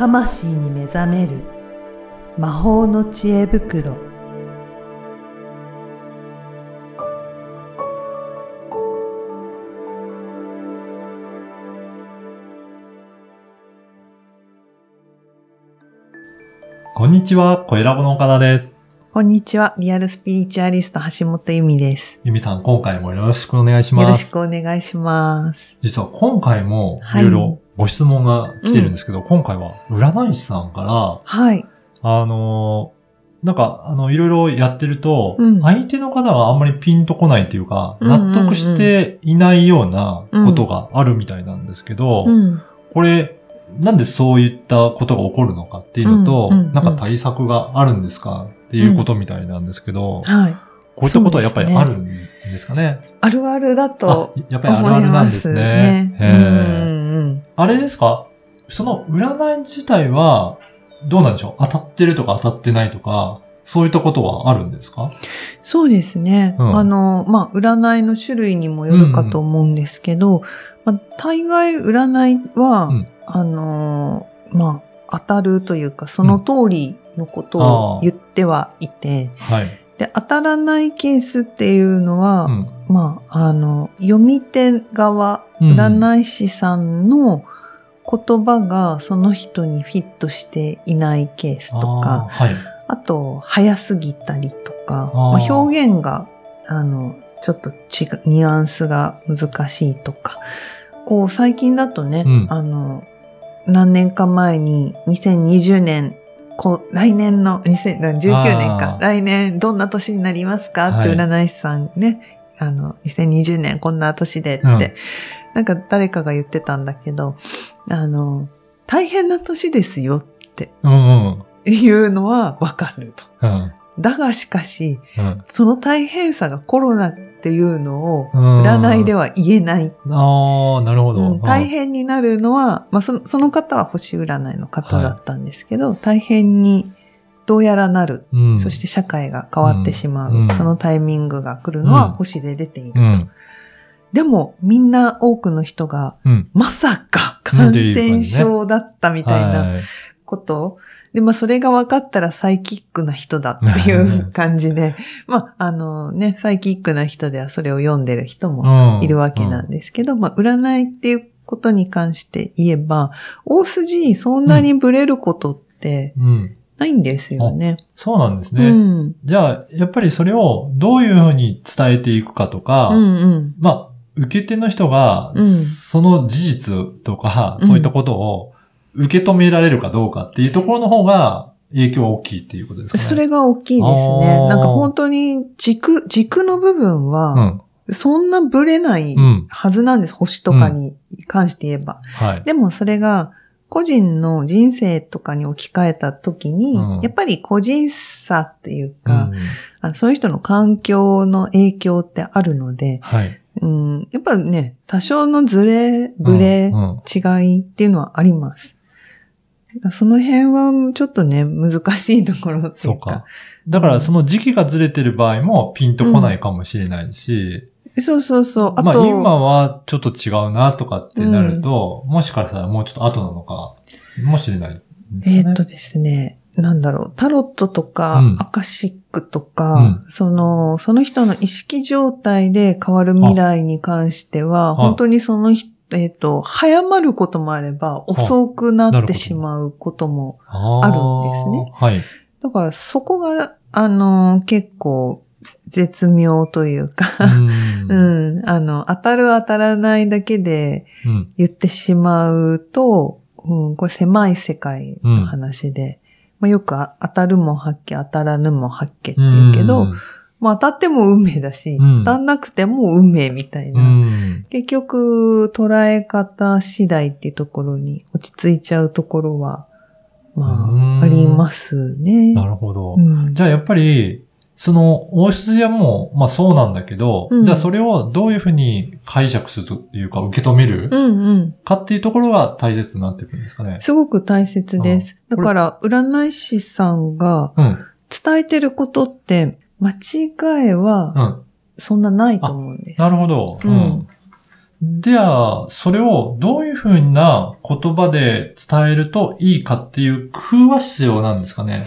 魂に目覚める。魔法の知恵袋。こんにちは、小ラボの岡田です。こんにちはリアルスピリチュアリスト橋本由美です。ゆみさん、今回もよろしくお願いします。よろしくお願いします。実は今回もはいいろい。ろご質問が来てるんですけど、今回は占い師さんから、はい。あのーなんか、あの、いろいろやってると、うん。相手の方があんまりピンとこないっていうか、うんうんうん。納得していないようなことがあるみたいなんですけど、うん。これ、なんでそういったことが起こるのかっていうのと、うんうんうん。なんか対策があるんですか？っていうことみたいなんですけど、はい。こういったことはやっぱりあるんですかね？あるあるだとあやっぱりあるあるなんですね。ねうん。あれですか？その占い自体は、どうなんでしょう？当たってるとか当たってないとか、そういったことはあるんですか？そうですね。うん。あの、まあ、占いの種類にもよるかと思うんですけど、まあ、大概占いは、うん。あの、まあ、当たるというか、その通りのことを言ってはいて、はい。で、当たらないケースっていうのは、うん。まあ、あの、読み手側、うん。占い師さんの言葉がその人にフィットしていないケースとか、あーはい。あと、早すぎたりとか、あー。まあ、表現が、あの、ちょっと違う、ニュアンスが難しいとか、こう、最近だとね、うん。あの、何年か前に、2020年、こう、来年の、2019年か来年どんな年になりますかってはい。占い師さんね、あの、2020年こんな年でって、うんなんか誰かが言ってたんだけど、あの、大変な年ですよって。いうのはわかると。うん。だがしかし、うん。その大変さがコロナっていうのをうん占いでは言えない。ああ、なるほど。うん大変になるのは、まあそのその方は星占いの方だったんですけど、大変にどうやらなる。うん。そして社会が変わってしまう。うんそのタイミングが来るのはうん星で出ている。うん。でもみんな多くの人がうん。まさかうん感染症だったみたいなはいこと。で、まあ、それが分かったらサイキックな人だっていう感じで、まあ、あのね、サイキックな人ではそれを読んでる人もうんいるわけなんですけど、まあ、占いっていうことに関して言えば、大筋そんなにブレることってうん。ないんですよね。そうなんですうね。ん。じゃあ、やっぱりそれをどういうふうに伝えていくかとか、うんうん。まあ、受け手の人がうん、その事実とか、うんそういったことを受け止められるかどうかっていうところの方が影響は大きいっていうことですかね。それが大きいですあね。ーなんか本当に軸、軸の部分うは、ん。そんなブレないうん。はずなんです。星とかに関して言えば。はい。でもそれが個人の人生とかに置き換えた時に、うんやっぱり個人差っていううか、んあその人の環境の影響ってあるので、はい。うん、やっぱね、多少のズレ、ブレ、うんうん違いっていうのはあります。その辺はちょっとね、難しいところっていうかそうか。。だからその時期がずれてる場合もピンとこないかもしれないし、そうそうそう。あと、まあ今はちょっと違うなとかってなると、もしかしたらもうちょっと後なのかもしれないね。えーっとですね、なんだろう、タロットとか、うんアカシックとか、うその、その人の意識状態で変わる未来に関しては、はい本当にその人、えーっと、早まることもあれば、遅くなってしまうことも。ああるんですね。はい。だからそこが、あの、結構、絶妙というか、う。うんん、あの、当たる当たらないだけでうん。言ってしまうと、うん、これ狭い世界の話で、まあ、よくあ当たるも発見、当たらぬも発見って言うけど、うんまあ当たっても運命だし、うん当たんなくても運命みたいうな。ん。結局、捉え方次第っていうところに落ち着いちゃうところは、まうんあ、ありますね。なるほど。うんじゃあやっぱり、その、大筋はもう、まあそうなんだけど、うんじゃあそれをどういうふうに解釈するというか、受け止めるうんうん。かっていうところが大切になってくるんですかね。すごく大切です。あだから、占い師さんがうん。伝えてることって、間違いはうん。そんなないと思うんです。なるほど。うんでは、それをどういうふうな言葉で伝えるといいかっていう工夫は必要なんですかね。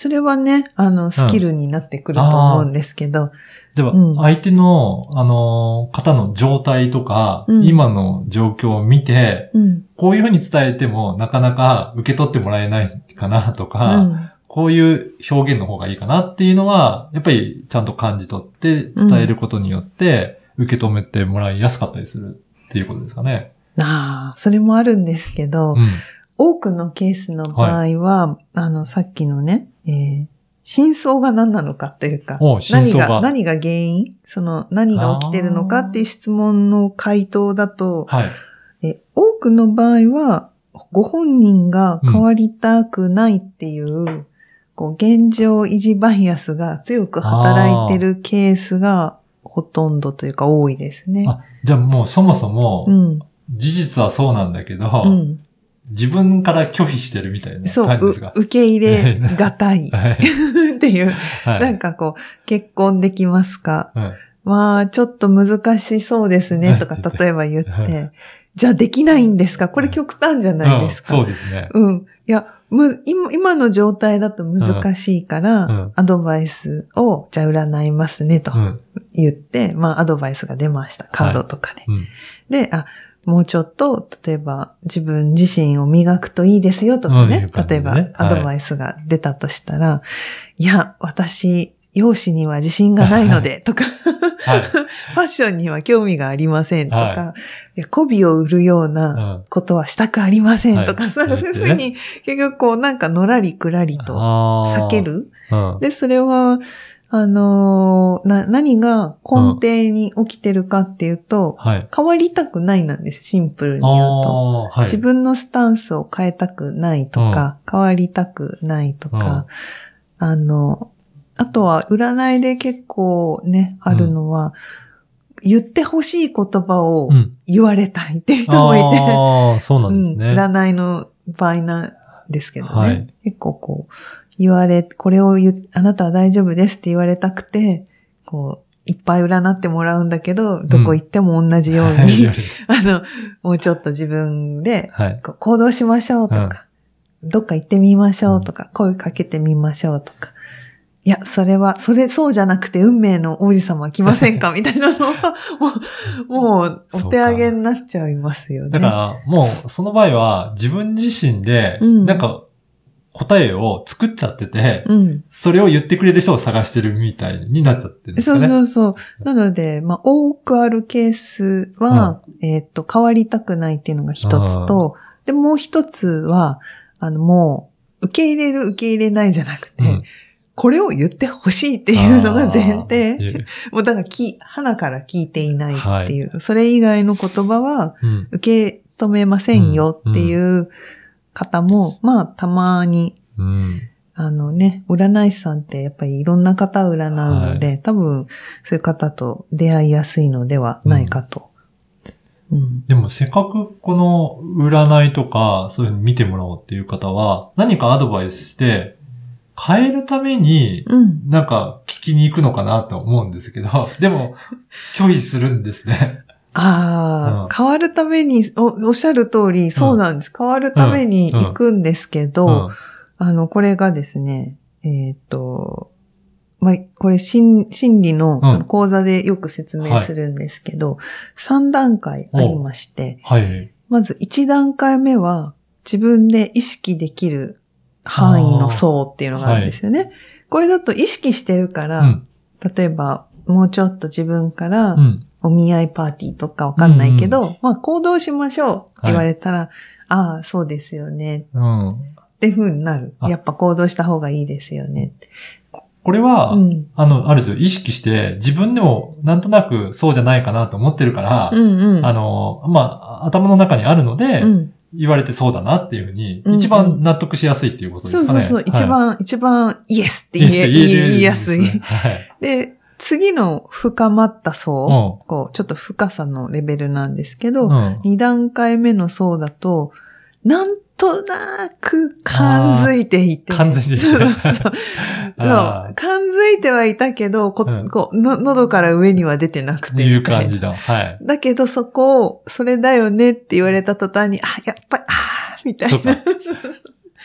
それはね、あの、スキルになってくると思うんですけど、では、うん相手の、あの、方の状態とか、うん今の状況を見て、うん。こういうふうに伝えてもなかなか受け取ってもらえないかなとうか、ん。こういう表現の方がいいかなっていうのは、やっぱりちゃんと感じ取って伝えることによって、受け止めてもらいやすかったりするっていうことですかね。ああ、それもあるんですけど、うん。多くのケースの場合は、あの、さっきのね、えー真相が何なのかというか、何が。何が原因その、何が起きてるのかっていう質問の回答だと、はい。え多くの場合は、ご本人が変わりたくないっていう、こう、現状維持バイアスが強く働いてるケースがほとんどというか多いですね。あ、じゃあもうそもそもう、ん。事実はそうなんだけど、うん。自分から拒否してるみたいなそう、感じですかう。受け入れがたい はい。っていう、はい。なんかこう、結婚できますか？うんまあ、ちょっと難しそうですね、とか、はい例えば言っはて、じゃあできないんですか？これ極端じゃないですか、うんそうですね。うん。いや、む、今、今の状態だと難しいから、うんうんアドバイスを、じゃあ占いますね、とうん。言って、まあ、アドバイスが出ました。カードとかで。うん。で、あ、もうちょっと、例えば、自分自身を磨くといいですよとかうんいね。例えば、はいアドバイスが出たとしたら、いや、私、容姿には自信がないので、とか、はい。ファッションには興味がありませんとか、はいや媚びを売るようなうんことはしたくありませんとか、はいそういうふうに、結局こうなんかのらりくらりと避け。る。うん。で、それは、あのーな、何が根底に起きてるかっていうと、はい。変わりたくないなんです、シンプルに言うと。はい。自分のスタンスを変えたくないとか、変わりたくないとか、あの、あとは占いで結構ね、あるのは、言ってほしい言葉をうん。言われたいっていう人もいて、ああ、そうなんですね。うん占いの場合なんですけどね。はい結構こう、言われ、これを言う、あなたは大丈夫ですって言われたくて、こう、いっぱい占ってもらうんだけど、どこ行っても同じように、はい。あの、もうちょっと自分で行動しましょうとか、どっか行ってみましょうとか、声かけてみましょうとか。いや、それは、それ、そうじゃなくて運命の王子様は来ませんか？みたいなのは、もう、もう、お手上げになっちゃいますよね。だから、もう、その場合は、自分自身で、うん。なんか、答えを作っちゃってて、うん。それを言ってくれる人を探してるみたいになっちゃってるんですそう。そうそう。なので、まあ、多くあるケースは、えーっと、変わりたくないっていうのが一つと、で、もう一つは、あの、もう、受け入れる、受け入れないじゃなくて、うんこれを言ってほしいっていうのが前あ提。ーもうだからき、鼻から聞いていないっていう、それ以外の言葉はうん。受け止めませんよっていう方も、まあ、たまに、うん。あのね、占い師さんってやっぱりいろんな方を占うので、多分、そういう方と出会いやすいのではないかと。うん。でも、せっかくこの占いとか、そういうの見てもらおうっていう方は、何かアドバイスして、変えるために、うん。なんか聞きに行くのかなと思うんですけど、でも、拒否するんですね。ああ、うん変わるためにお、おっしゃる通り、そうなんです。変わるために行くんですけど、うんあの、これがですね、えっ、と、まあ、これ心、心理のうんその講座でよく説明するんですけど、3段階ありまして、はい。まず1段階目は自分で意識できる範囲の層っていうのがあるんですよね。これだと意識してるから、うん。例えばもうちょっと自分からうん。お見合いパーティーとかわかんないけど、まあ行動しましょうって言われたら、ああ、そうですよねうん。って風になる。あやっぱ行動した方がいいですよね。これは、うん。あの、ある程度意識して、自分でもなんとなくそうじゃないかなと思ってるから、うんうん。あの、まあ、頭の中にあるので、うん。言われてそうだなっていうふうに、うんうん一番納得しやすいっていうことですかね。そうそうそう。一はい番、一番イエスって言え言いれるんです言いやすい。はい。で、次の深まった層、うこう、ちょっと深さのレベルなんですけど、ん。うん。二段階目の層だと、なんとなく感づいていて。感づいていて 感づいてはいたけど、こうんこ喉から上には出てなくて。いう感じだ。はい。だけどそこを、それだよねって言われた途端に、あ、やっぱり、あーみたいな。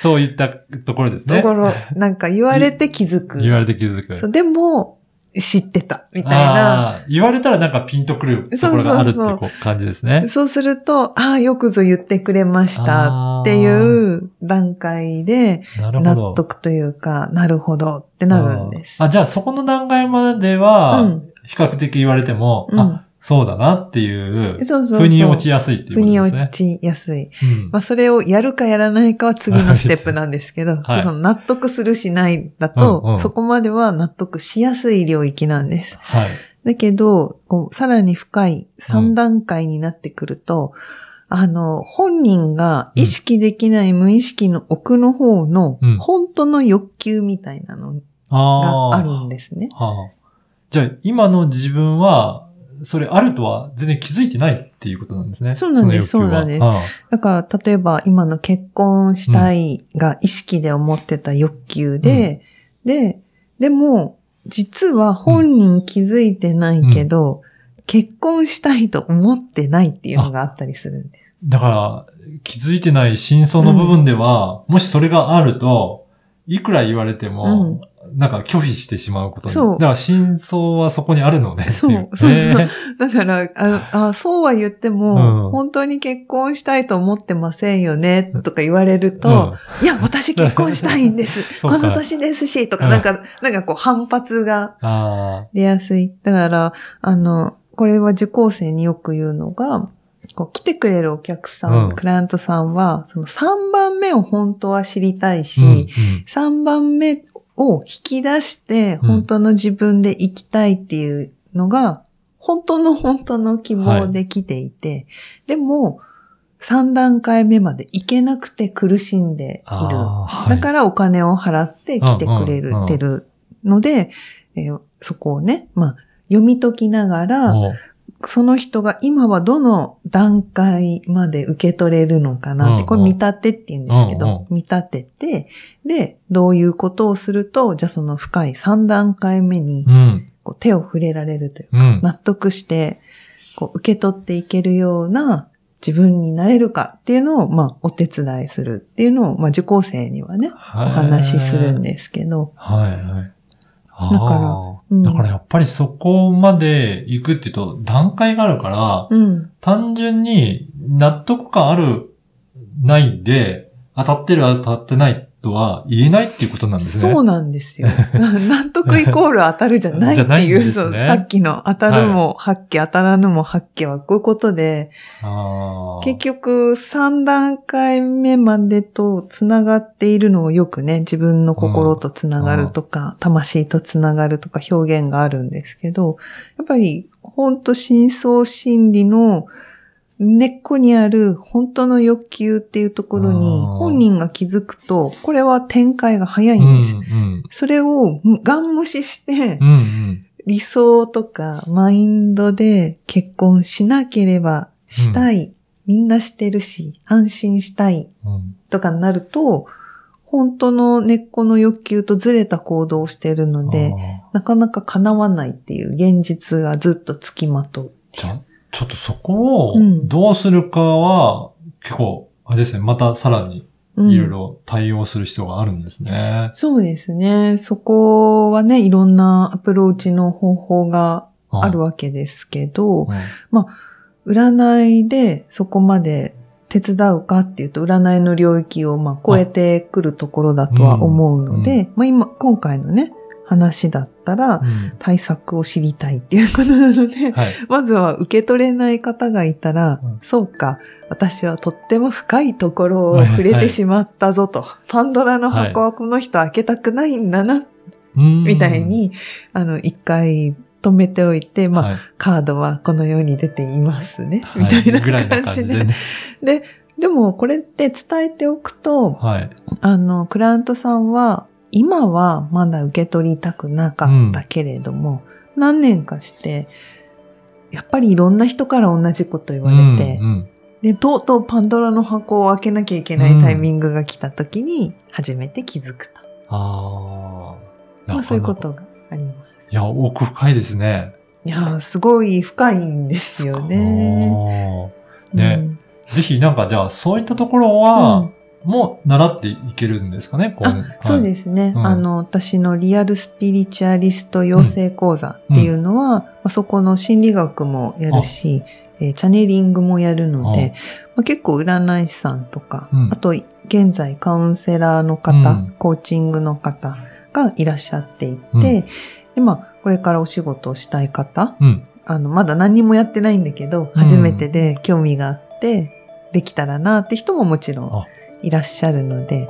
そういったところですね。ところ、なんか言われて気づく。言われて気づく。でも、知ってた、みたいな。言われたらなんかピンとくるところがあるって感じですね。そうすると、ああ、よくぞ言ってくれましたっていう段階で。納得というか、なるほどってなるんです。あじゃあそこの段階までは、うん比較的言われても、うんあ、そうだなっていう、そうそう。腑に落ちやすいっていう腑に落ことですね。ちやすい。うんまあ、それをやるかやらないかは次のステップなんですけど、はいその納得するしないだと、うんうんそこまでは納得しやすい領域なんです。はい。だけど、こうさらに深い3段階になってくると、あの、本人が意識できない無意識の奥の方のうん本当の欲求みたいなの。があるんですね。はあ、じゃあ、今の自分は、それあるとは全然気づいてないっていうことなんですね。そうなんですの欲求は。そうなんです。あだから、例えば今の結婚したいが意識で思ってた欲求で、で、でも、実は本人気づいてないけど、結婚したいと思ってないっていうのがあったりするんです。だから、気づいてない真相の部分では、もしそれがあると、いくら言われても、なんか拒否してしまうことに。そう。だから真相はそこにあるのね。そう。そう。えーだから、あ あそうは言っても、うん。本当に結婚したいと思ってませんよね、とか言われると、いや、私結婚したいんです。この年ですし、とか、うん。なんか、なんかこう反発があ出やすい。だから、あの、これは受講生によく言うのが、こう来てくれるお客さん、うん。クライアントさんは、その3番目を本当は知りたいし、あ。うんうん。3番目を引き出して、うん。本当の自分で生きたいっていうのが、本当の本当の希望で来ていて、でも、3段階目まで行けなくて苦しんでいる。はい。だからお金を払って来てくれるてるので、えーそこをね、まあ、読み解きながら、もその人が今はどの段階まで受け取れるのかなって、これ見立てって言うんですけうんど、見立てて、で、どういうことをすると、じゃあその深い3段階目に。こう手を触れられるというか、うん。納得して、こう受け取っていけるような自分になれるかっていうのを、まあ、お手伝いするっていうのを、まあ、受講生にはね、おお話しするんですけど、はいはい。あだからーうんだからやっぱりそこまで行くっていうと段階があるから、うん。単純に納得感ある、ないんで、当たってる当たってないとは言えないっていうことなんですね。そうなんですよ。納得イコール当たるじゃないっていんいう、ねそうさっきの当たるも発見、当たらぬも発見はこういうことで、結局3段階目までと繋がっているのをよくね、自分の心と繋がるとか、魂と繋がるとか表現があるんですけど、やっぱり本当深層心理の根っこにある本当の欲求っていうところに本人が気づくと、これは展開が早いんですよ。うんそれをガン無視してうん。うんうん。理想とかマインドで結婚しなければしたい、みんなしてるし、安心したいうんとかになると、本当の根っこの欲求とずれた行動をしているので、なかなか叶わないっていう現実がずっとつきまとう。じゃあ、ちょっとそこをうん。どうするかは、結構、あれですね、またさらにうん。いろいろ対応する必要があるんですね。そうですね。そこはね、いろんなアプローチの方法があるわけですけど、うん。占いでそこまで手伝うかっていうと、占いの領域をまあ超えてくるところだとは思うので、まあ今、今回のね、話だったら、うん対策を知りたいっていうことなので、はい。まずは受け取れない方がいたら、うんそうか、私はとっても深いところを触れてしまったぞと、パンドラの箱はこの人開けたくないんだな、みみたい、に、あの、一回止めておいて、まあ、はいカードはこのように出ていますね。はいみたいな。感じでね。で、でもこれって伝えておくと、はい。あの、クライアントさんは、今はまだ受け取りたくなかったけれども、何年かして、やっぱりいろんな人から同じこと言われて、うんで、とうとうパンドラの箱を開けなきゃいけないタイミングが来た時に、初めて気づくと。ああ。まあそういうこ。とがあります。いや、奥深いですね。いやー、すごい深いんですよね。あーねぜひなんかじゃあそういったところは、うんもう習っていけるんですかね、こあ、そうですすね。うん。あの、私のリアルスピリチュアリスト養成講座っていうのは、まあそこの心理学もやるし、えーチャネリングもやるので、まあ、結構占い師さんとか、うん。あと現在カウンセラーの方、うん。コーチングの方がいらっしゃっていて、うん。でまあ、これからお仕事をしたい方、うん。あの、まだ何にもやってないんだけど、うん。初めてで興味があって、できたらなって人ももちろんあいらっしゃるので、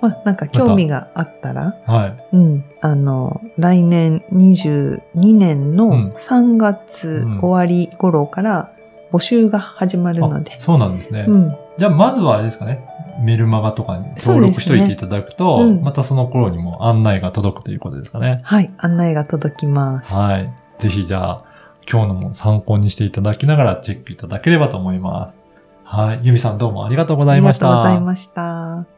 まあ、なんか興味があったら、はい。うん、あの、来年22年うんの3月うん終わり頃から募集が始まるのであ、そうなんですね。うん、じゃあまずはあれですかね。メルマガとかに登録しといていただくと、うんまたその頃にも案内が届くということですかね。はい、案内が届きます。はい。ぜひじゃあ、今日のも参考にしていただきながらチェックいただければと思います。はい。ゆみさんどうもありがとうございました。ありがとうございました。